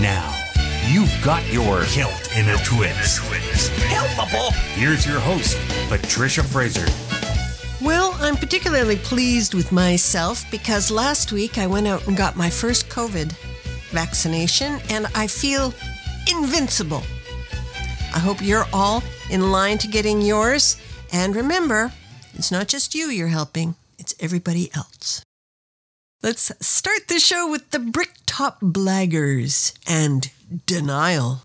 Now, you've got your kilt in a twist. Helpable. Here's your host, Patricia Fraser. Well, I'm particularly pleased with myself because last week I went out and got my first COVID vaccination and I feel invincible. I hope you're all in line to getting yours. And remember, it's not just you you're helping, it's everybody else. Let's start the show with the Bricktop Blaggards and Denial.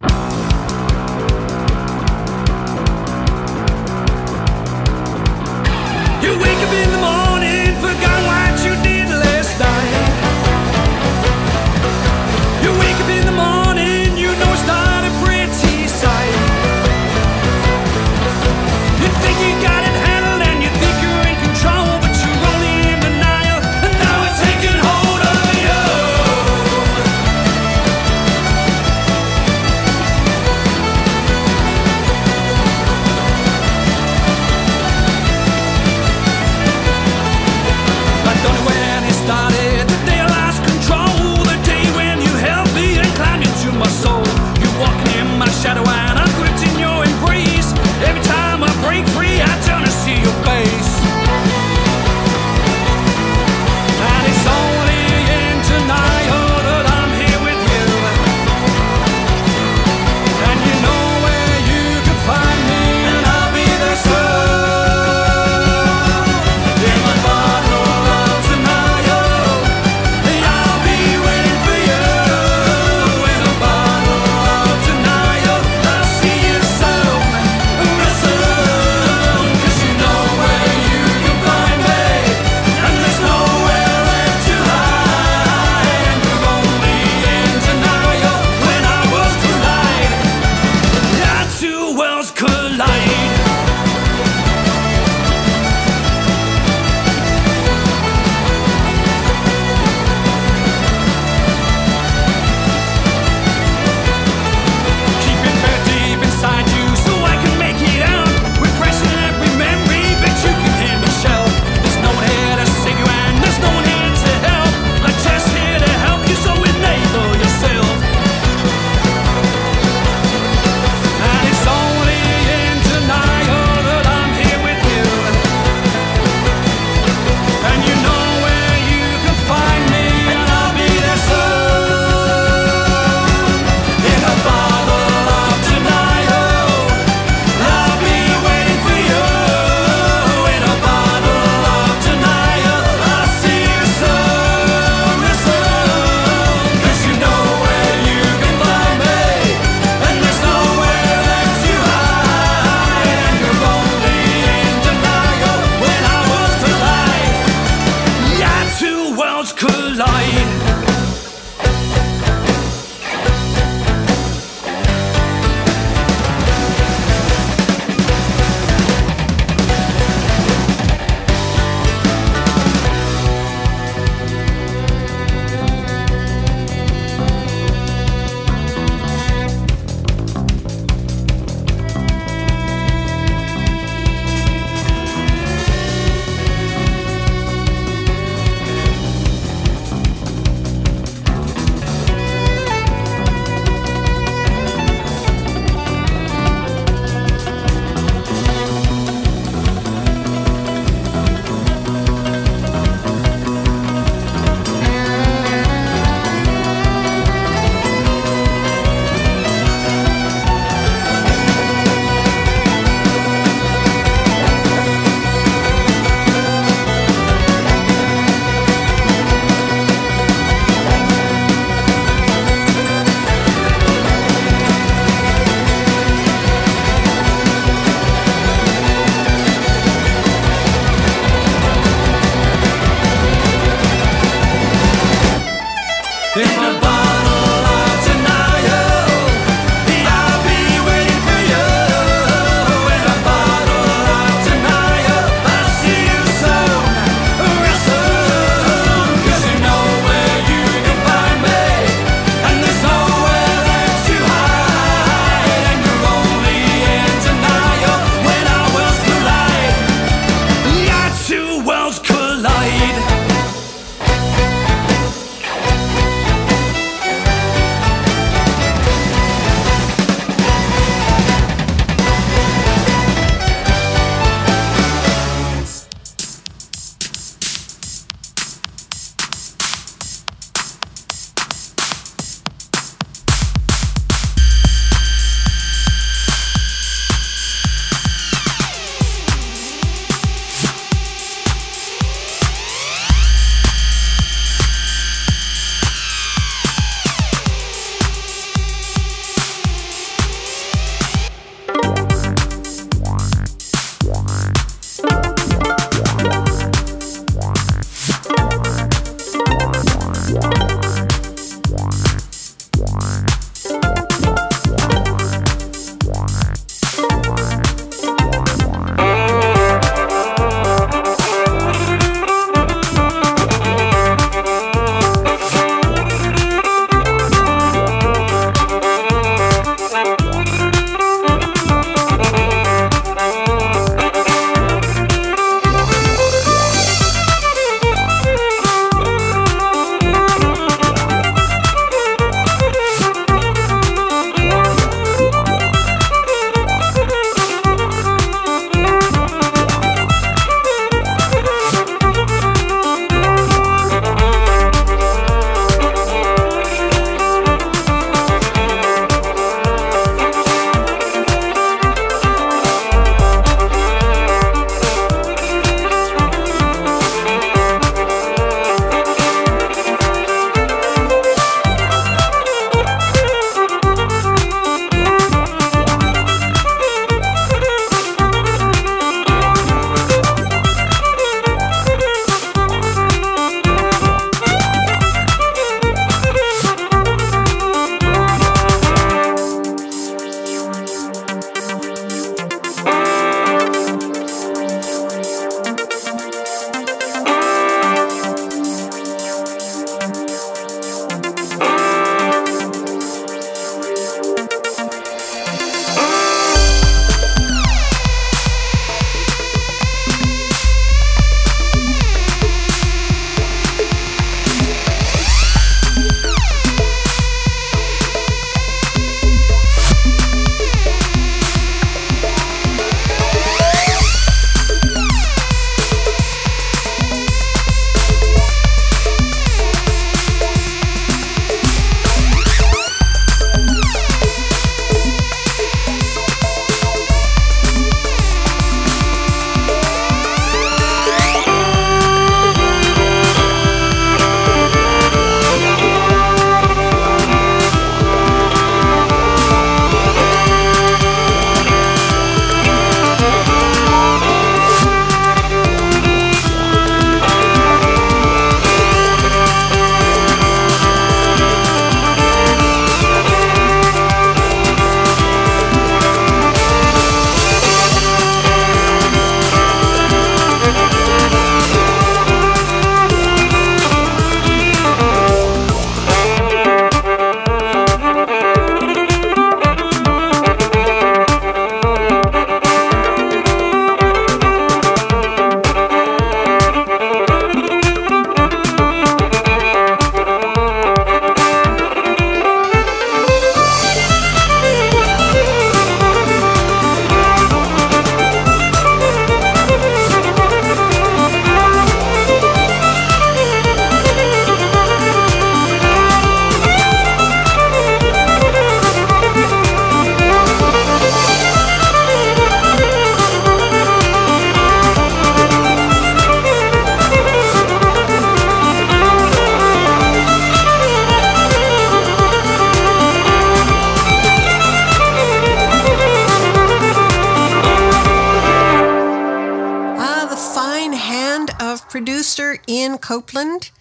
Producer in Copeland.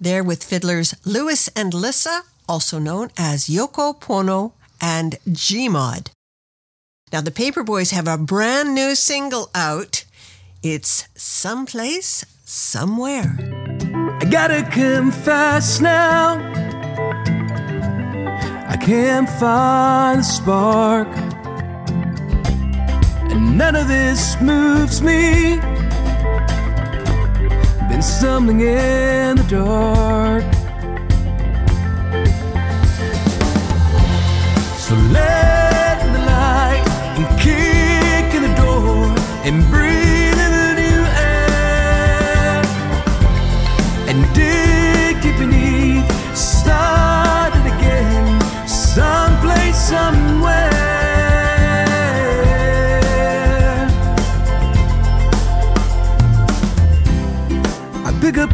There with fiddlers Lewis and Lissa, also known as Yoko Pono and Gmod. Now, the Paperboys have a brand new single out. It's Someplace, Somewhere. I gotta confess now, I can't find a spark. And none of this moves me. Been stumbling in the dark. So let the light and kick in the door and breathe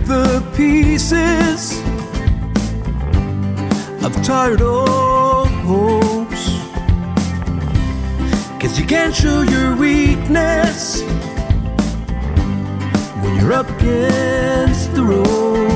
the pieces of tired old hopes. Cause you can't show your weakness when you're up against the ropes.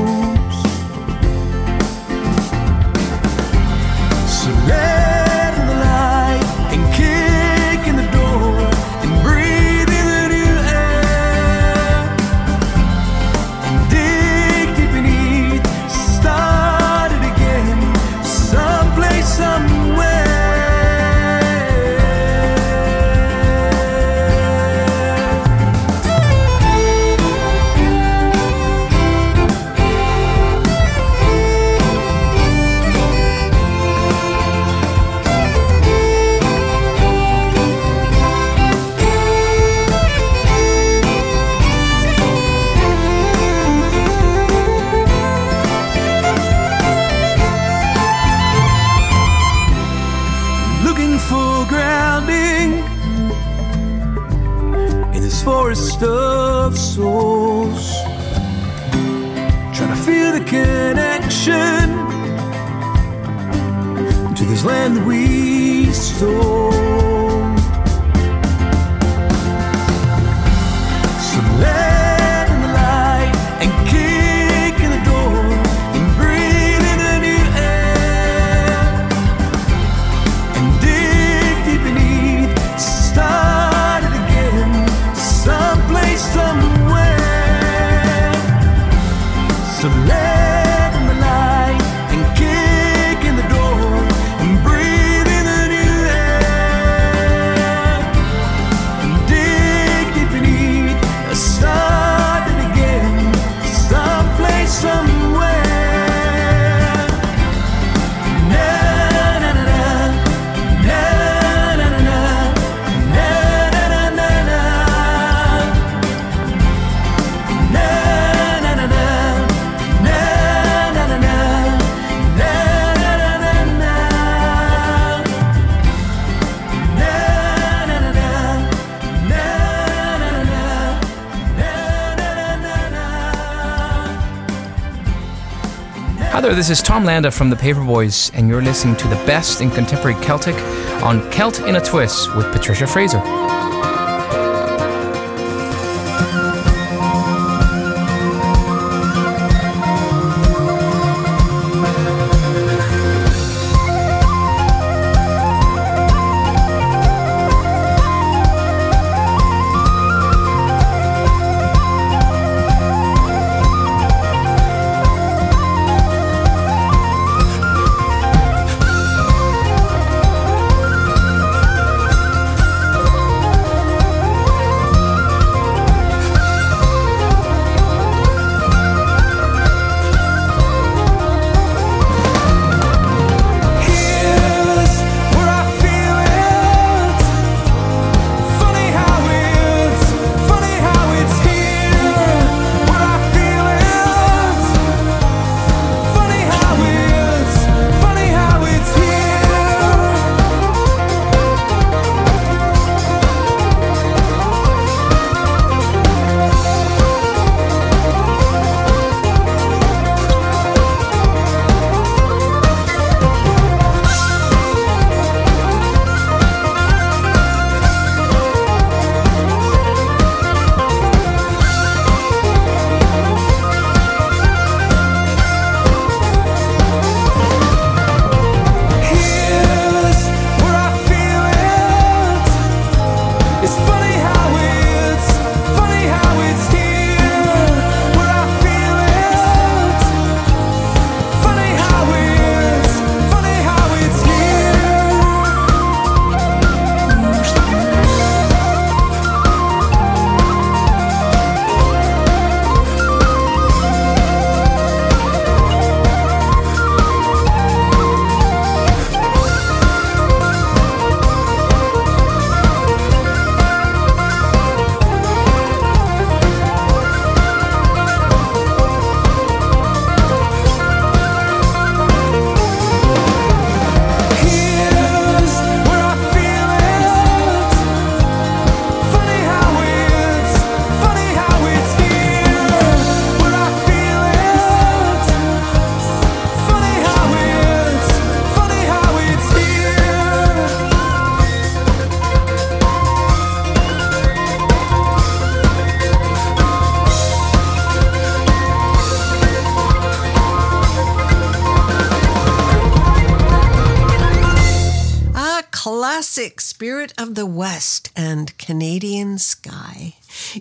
There, this is Tom Landa from the Paperboys, and you're listening to the best in contemporary Celtic on Celt in a Twist with Patricia Fraser.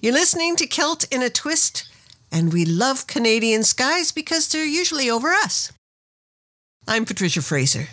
You're listening to Celt in a Twist, and we love Canadian skies because they're usually over us. I'm Patricia Fraser.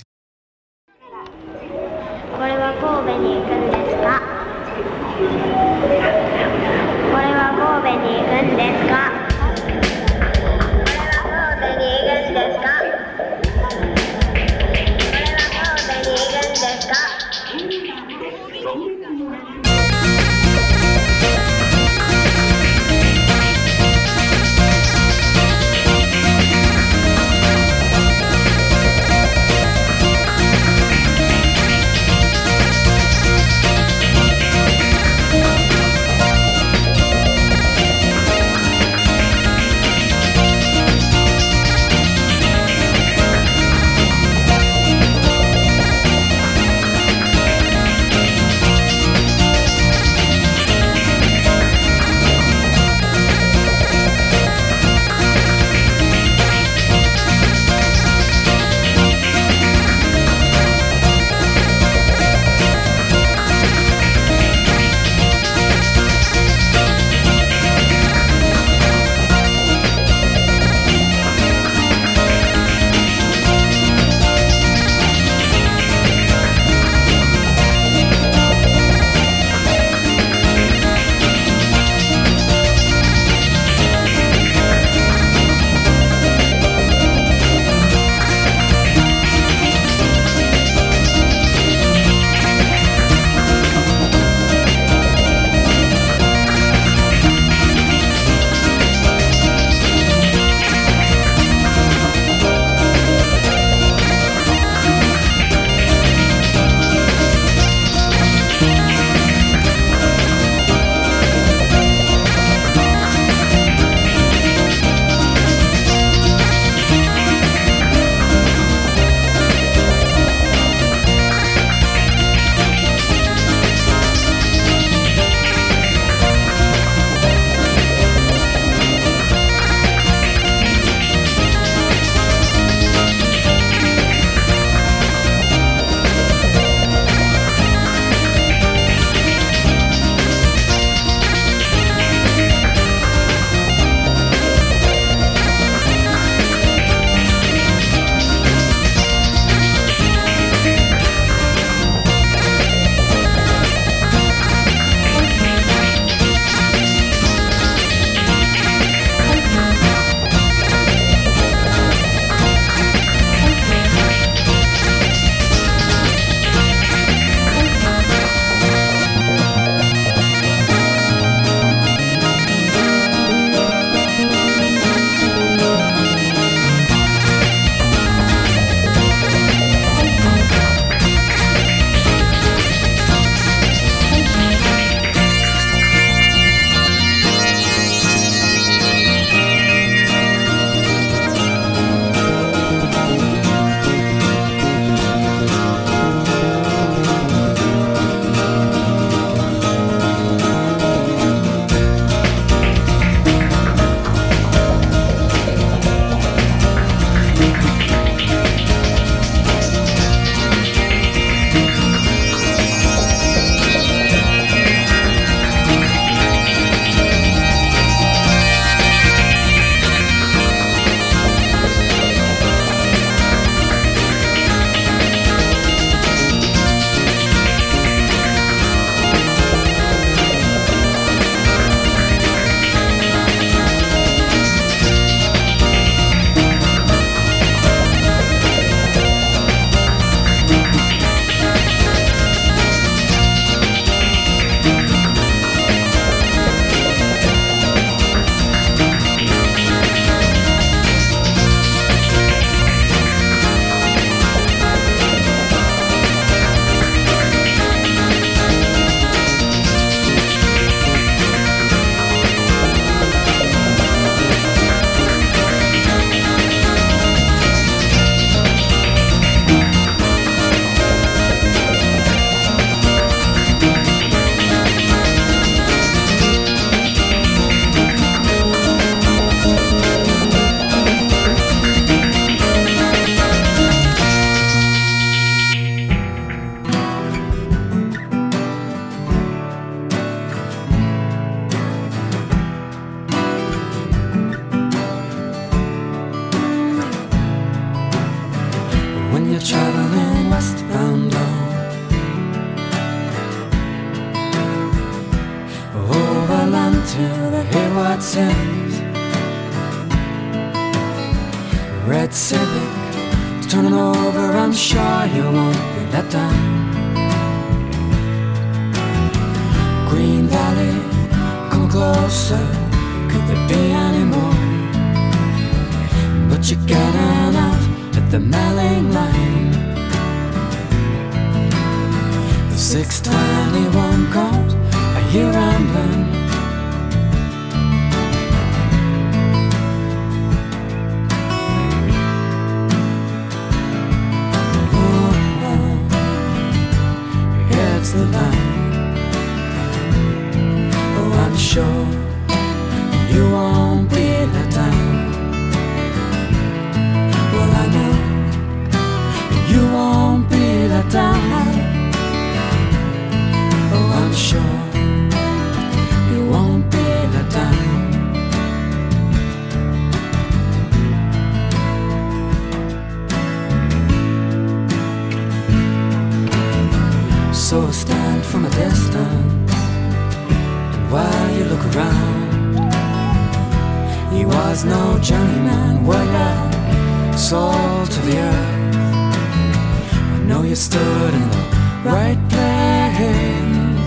you stood in the right place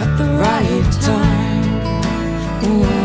at the right time. Ooh.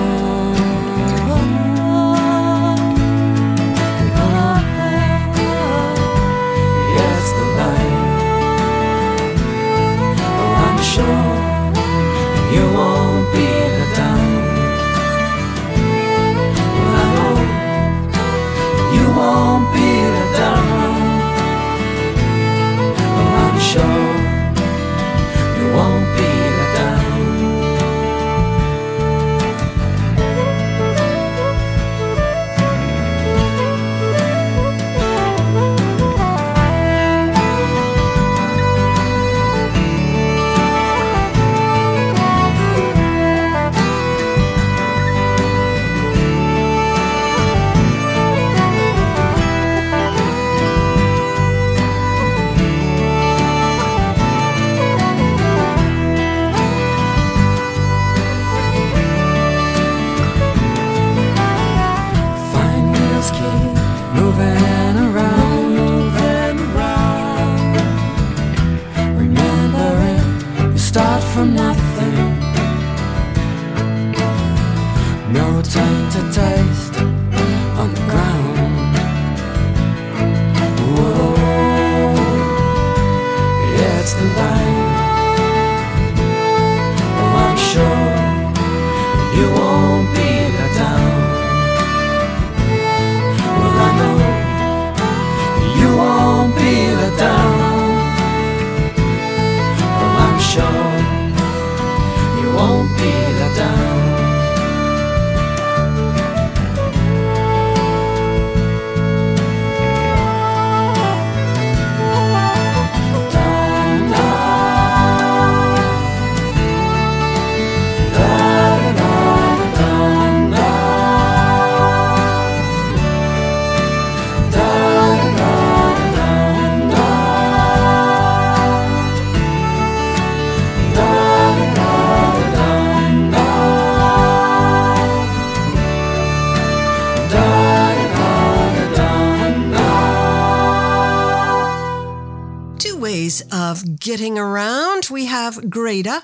have Grada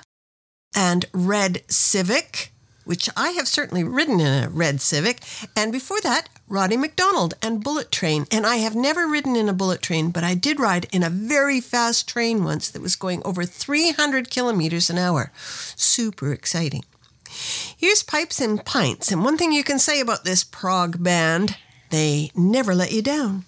and Red Civic, which I have certainly ridden in a Red Civic. And before that, Roddy McDonald and Bullet Train. And I have never ridden in a bullet train, but I did ride in a very fast train once that was going over 300 kilometers an hour. Super exciting. Here's Pipes and Pints. And one thing you can say about this prog band, they never let you down.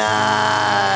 Não!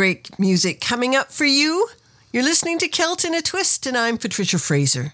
Great music coming up for you. You're listening to Celt in a Twist, and I'm Patricia Fraser.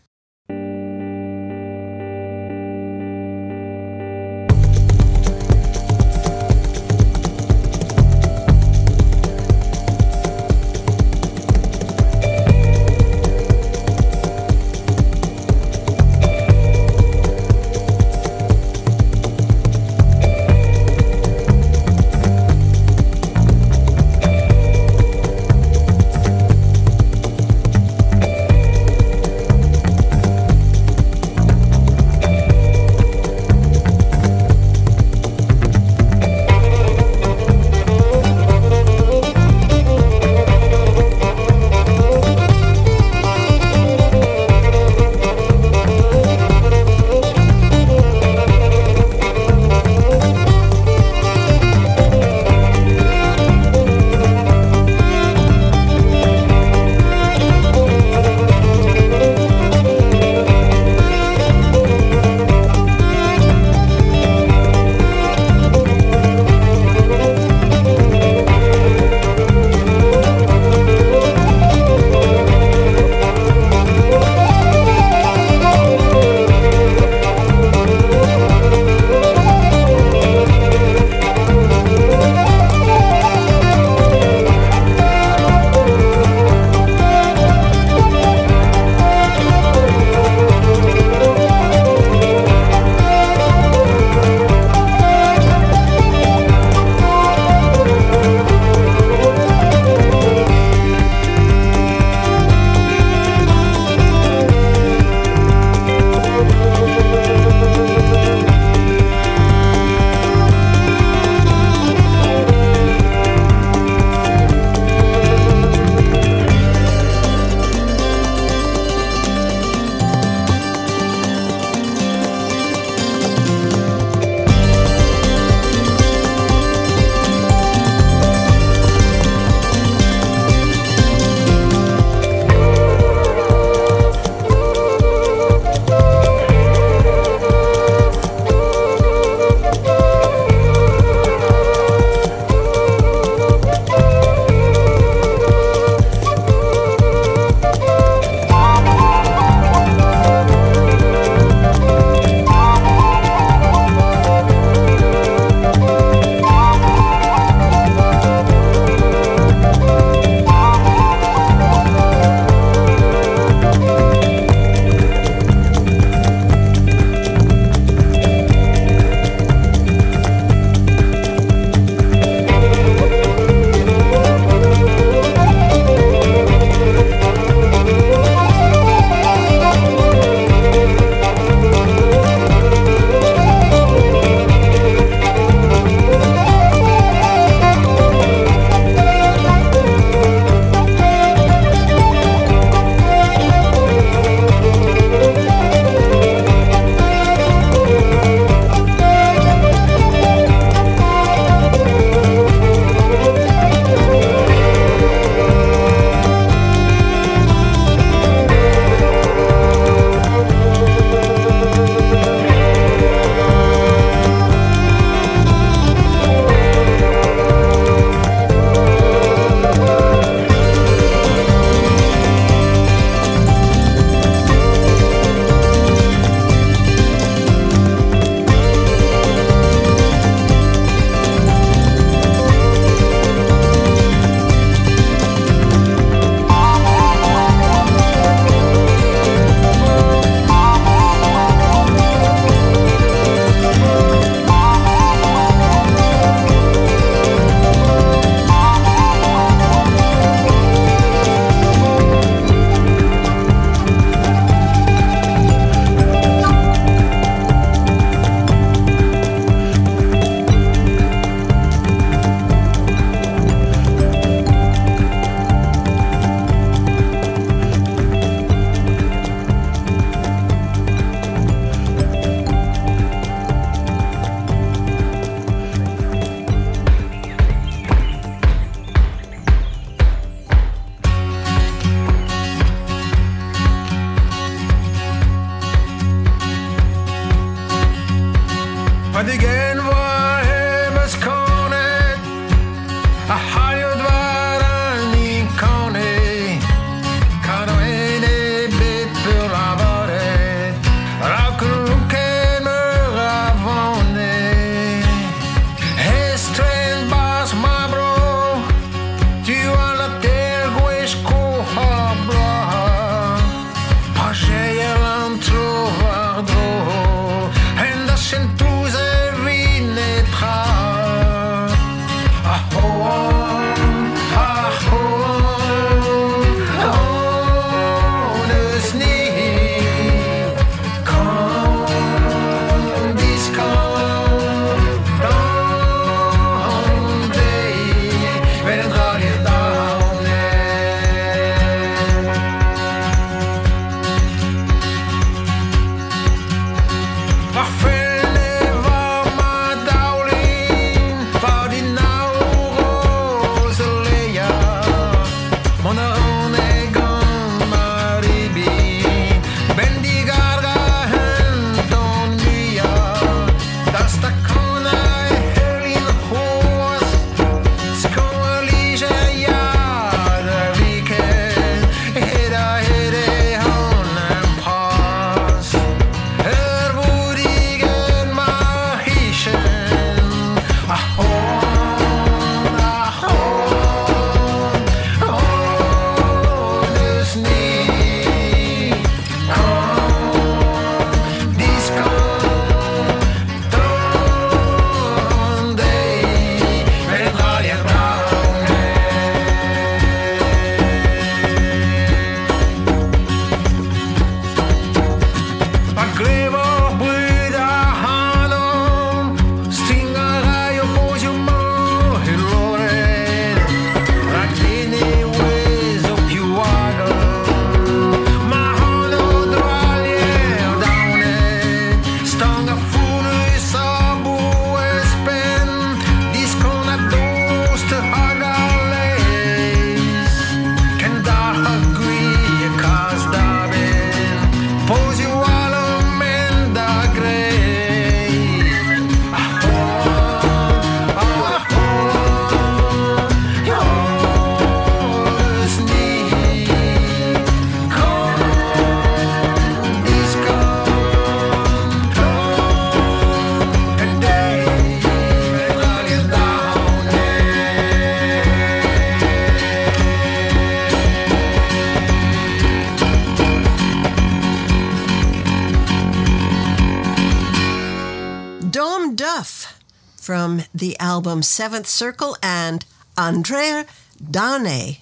Album Seventh Circle and Andrea Dane.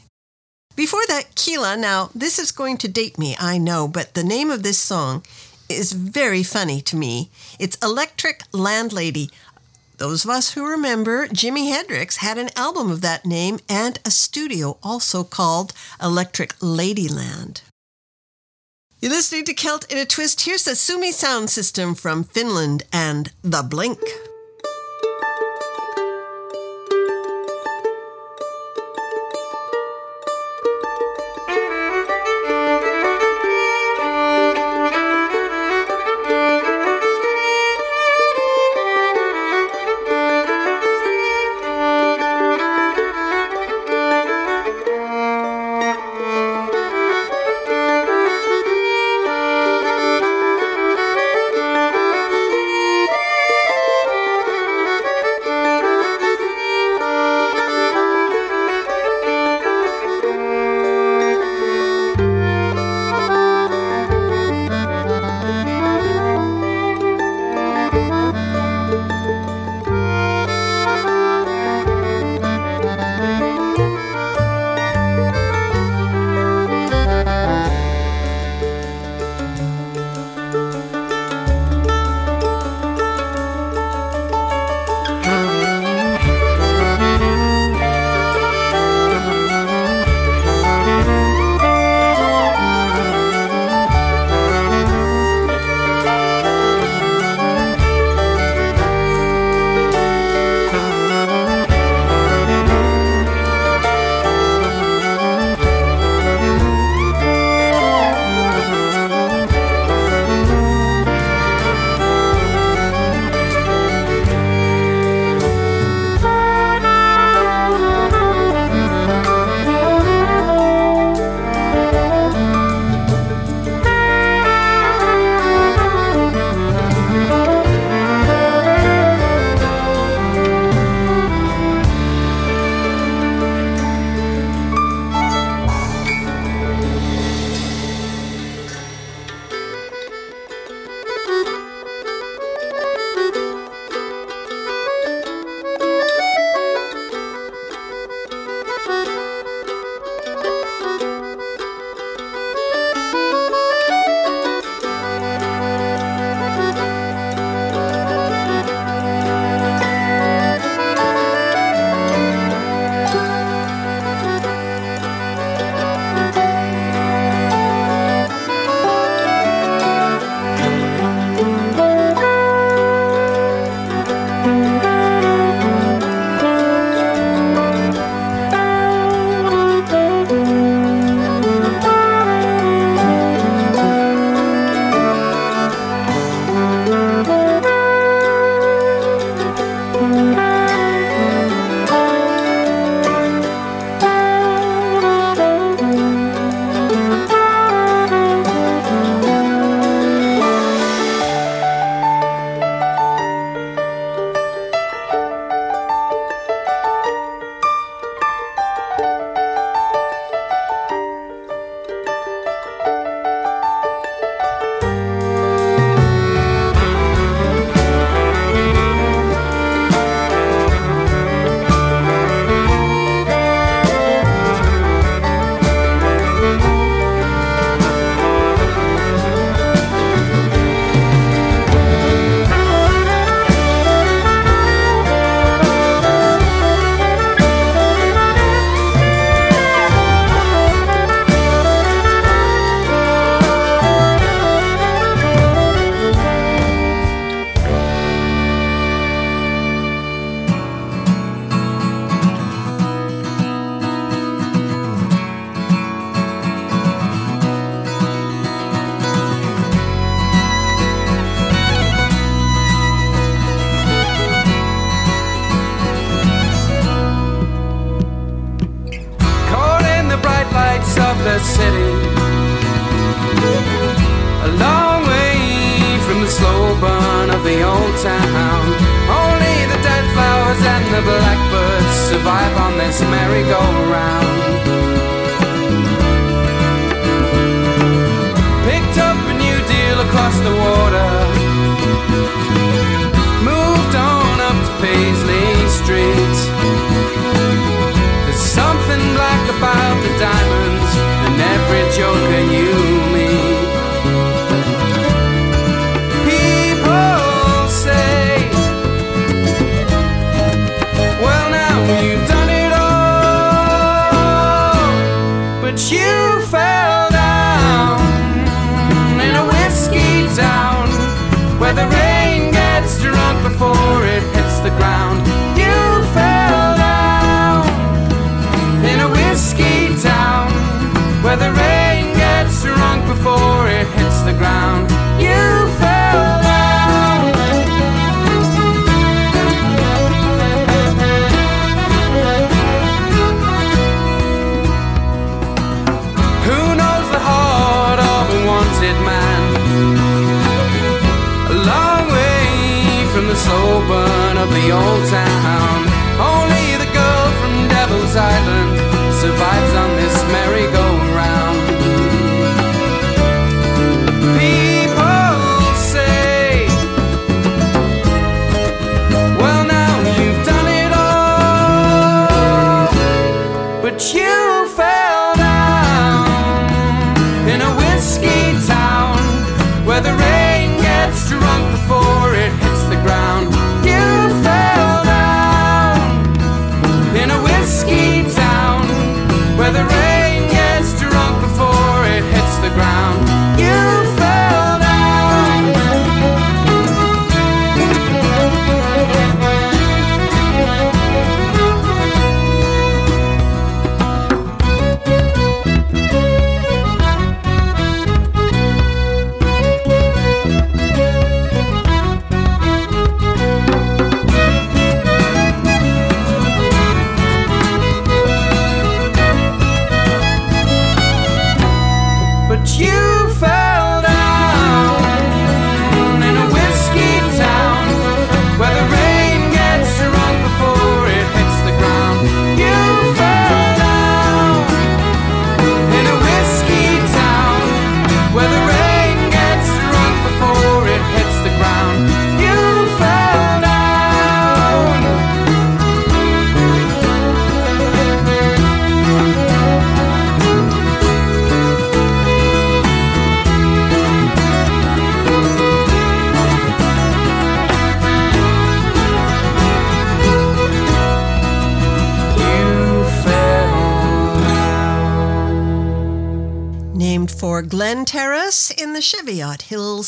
Before that, Kila. Now, this is going to date me, I know, but the name of this song is very funny to me. It's Electric Landlady. Those of us who remember, Jimi Hendrix had an album of that name and a studio also called Electric Ladyland. You're listening to Celt in a Twist. Here's the Sumi sound system from Finland and The Blink.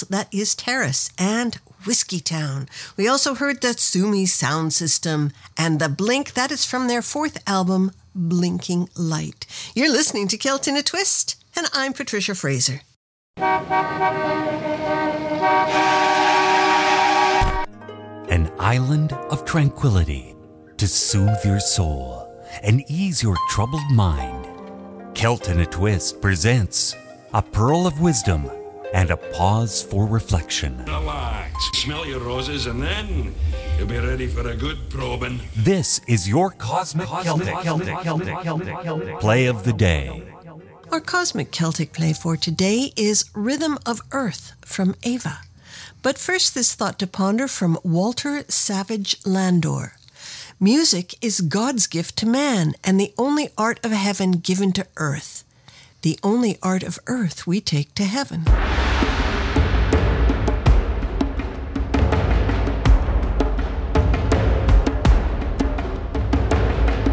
That is Terrace, and Whiskey Town. We also heard the Sumi sound system and the Blink, that is from their fourth album, Blinking Light. You're listening to Celt in a Twist, and I'm Patricia Fraser. An island of tranquility to soothe your soul and ease your troubled mind. Celt in a Twist presents a pearl of wisdom and a pause for reflection. Relax, smell your roses, and then you'll be ready for a good probing. This is your Cosmic, Celtic, play of the day. Our cosmic Celtic play for today is Rhythm of Earth from Ava. But first, this thought to ponder from Walter Savage Landor. Music is God's gift to man and the only art of heaven given to earth. The only art of earth we take to heaven.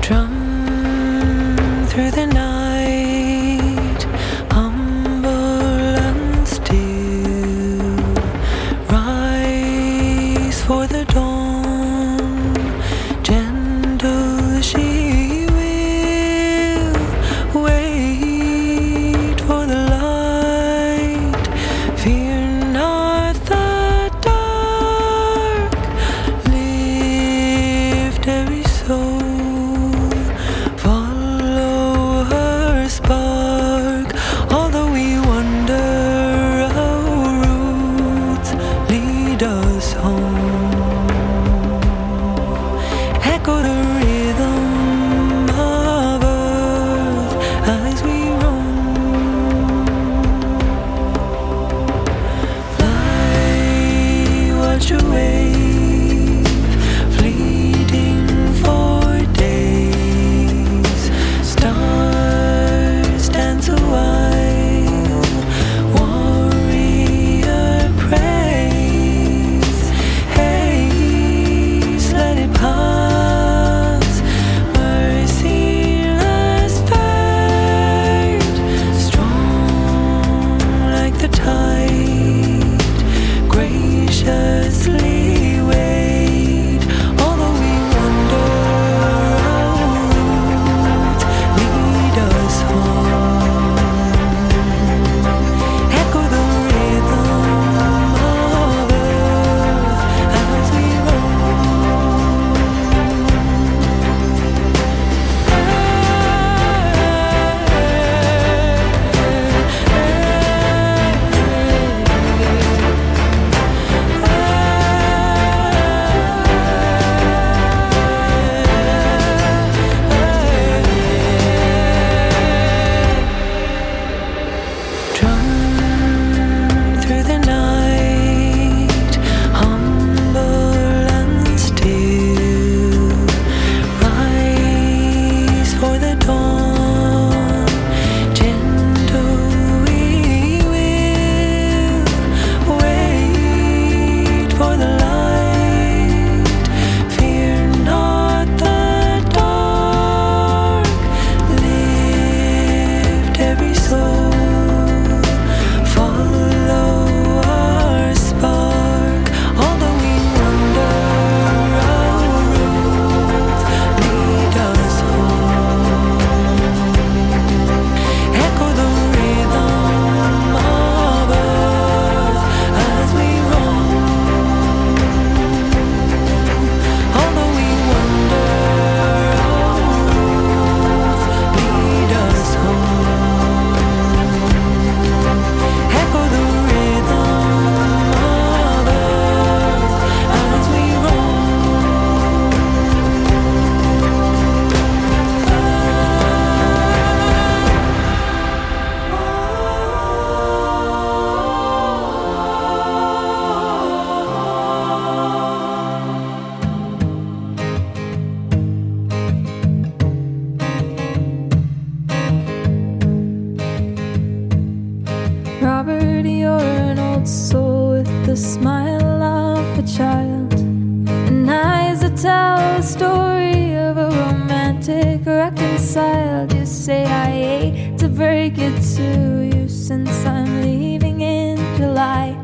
Drum through the night, the smile of a child, and eyes that tell the story of a romantic reconciled. You say I hate to break it to you since I'm leaving in July,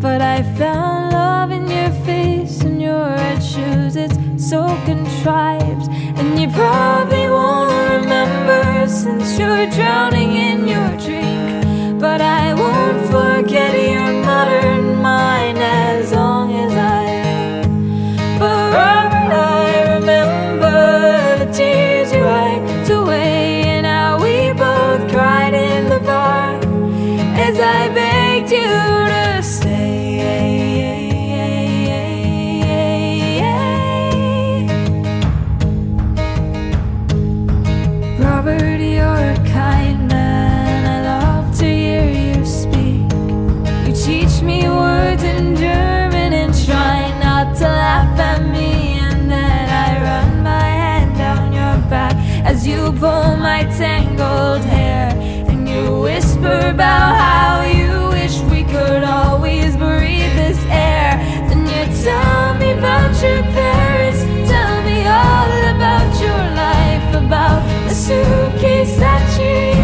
but I found love in your face and your red shoes. It's so contrived, and you probably won't remember since you're drowning in your drink. But I won't forget your pull my tangled hair. And you whisper about how you wish we could always breathe this air. Then you tell me about your parents. Tell me all about your life, about the suitcase that you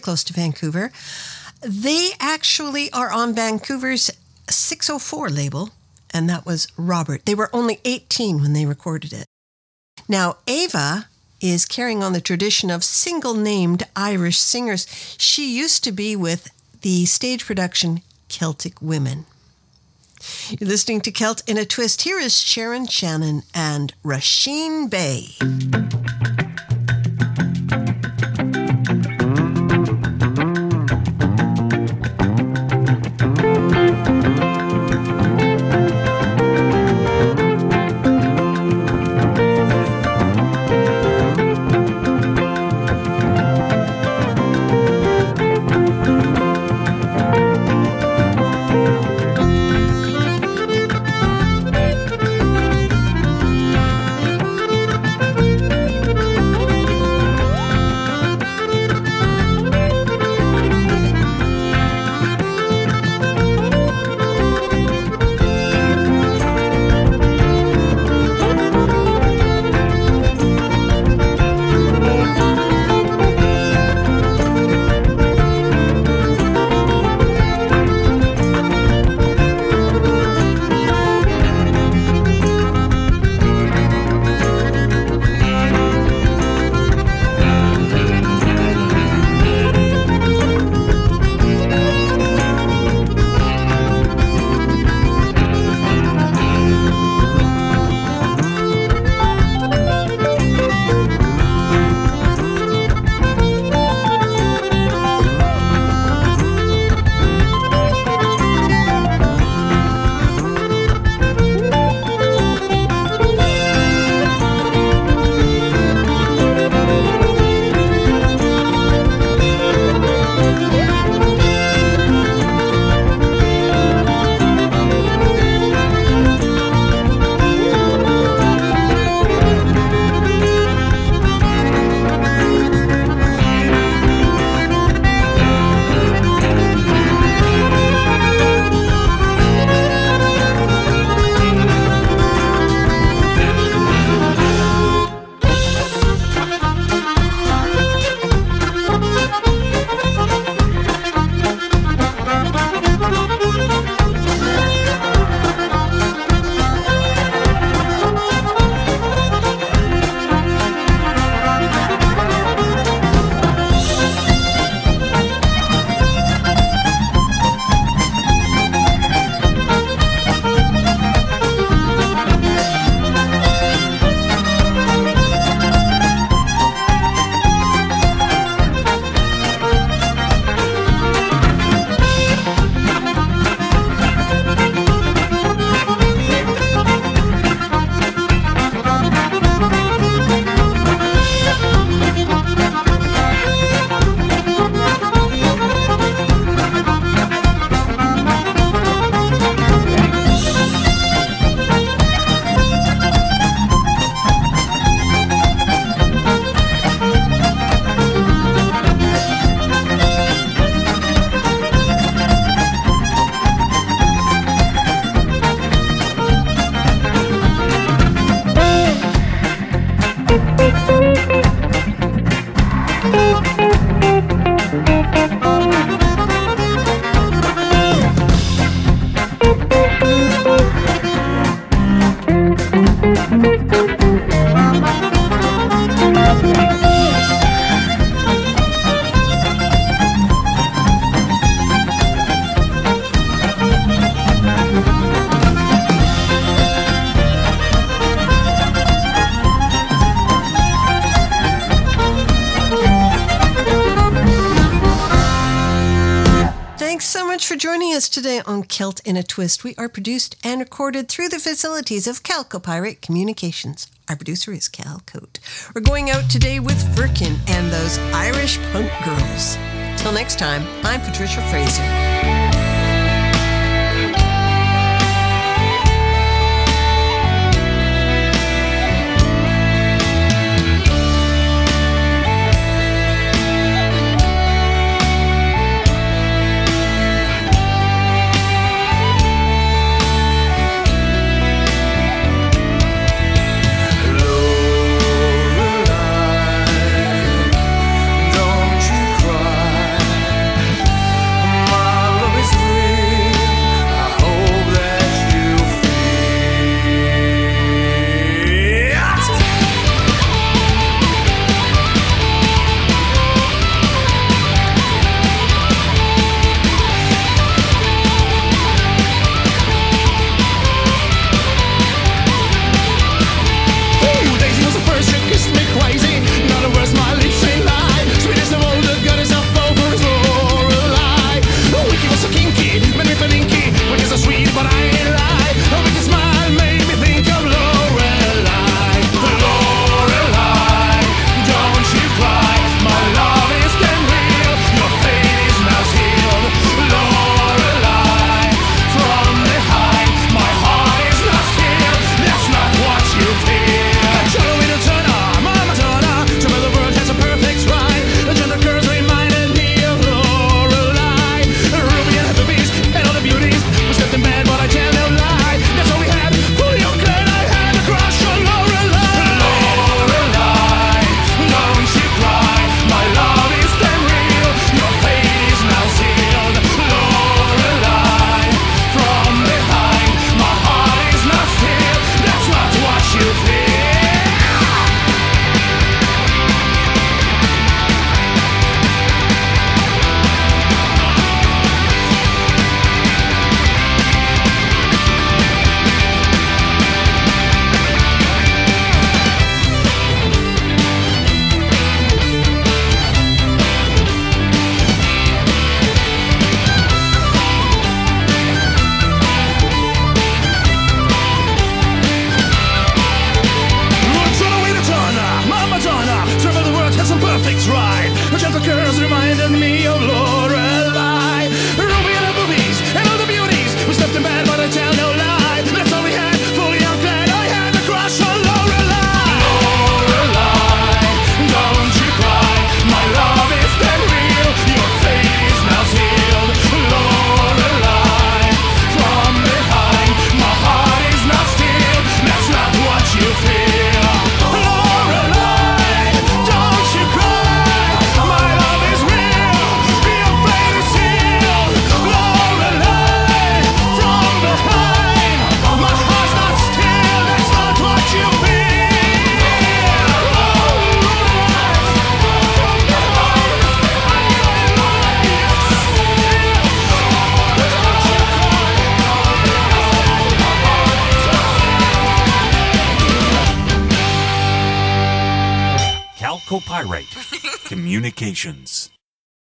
close to Vancouver. They actually are on Vancouver's 604 label, and that was Robert. They were only 18 when they recorded it. Now, Ava is carrying on the tradition of single named Irish singers. She used to be with the stage production Celtic Women. You're listening to Celt in a Twist. Here is Sharon Shannon and Rasheen Bay. Thanks so much for joining us today on Celt in a Twist. We are produced and recorded through the facilities of Calcopirate Communications. Our producer is Cal Coate. We're going out today with Firkin and those Irish punk girls. Till next time, I'm Patricia Fraser.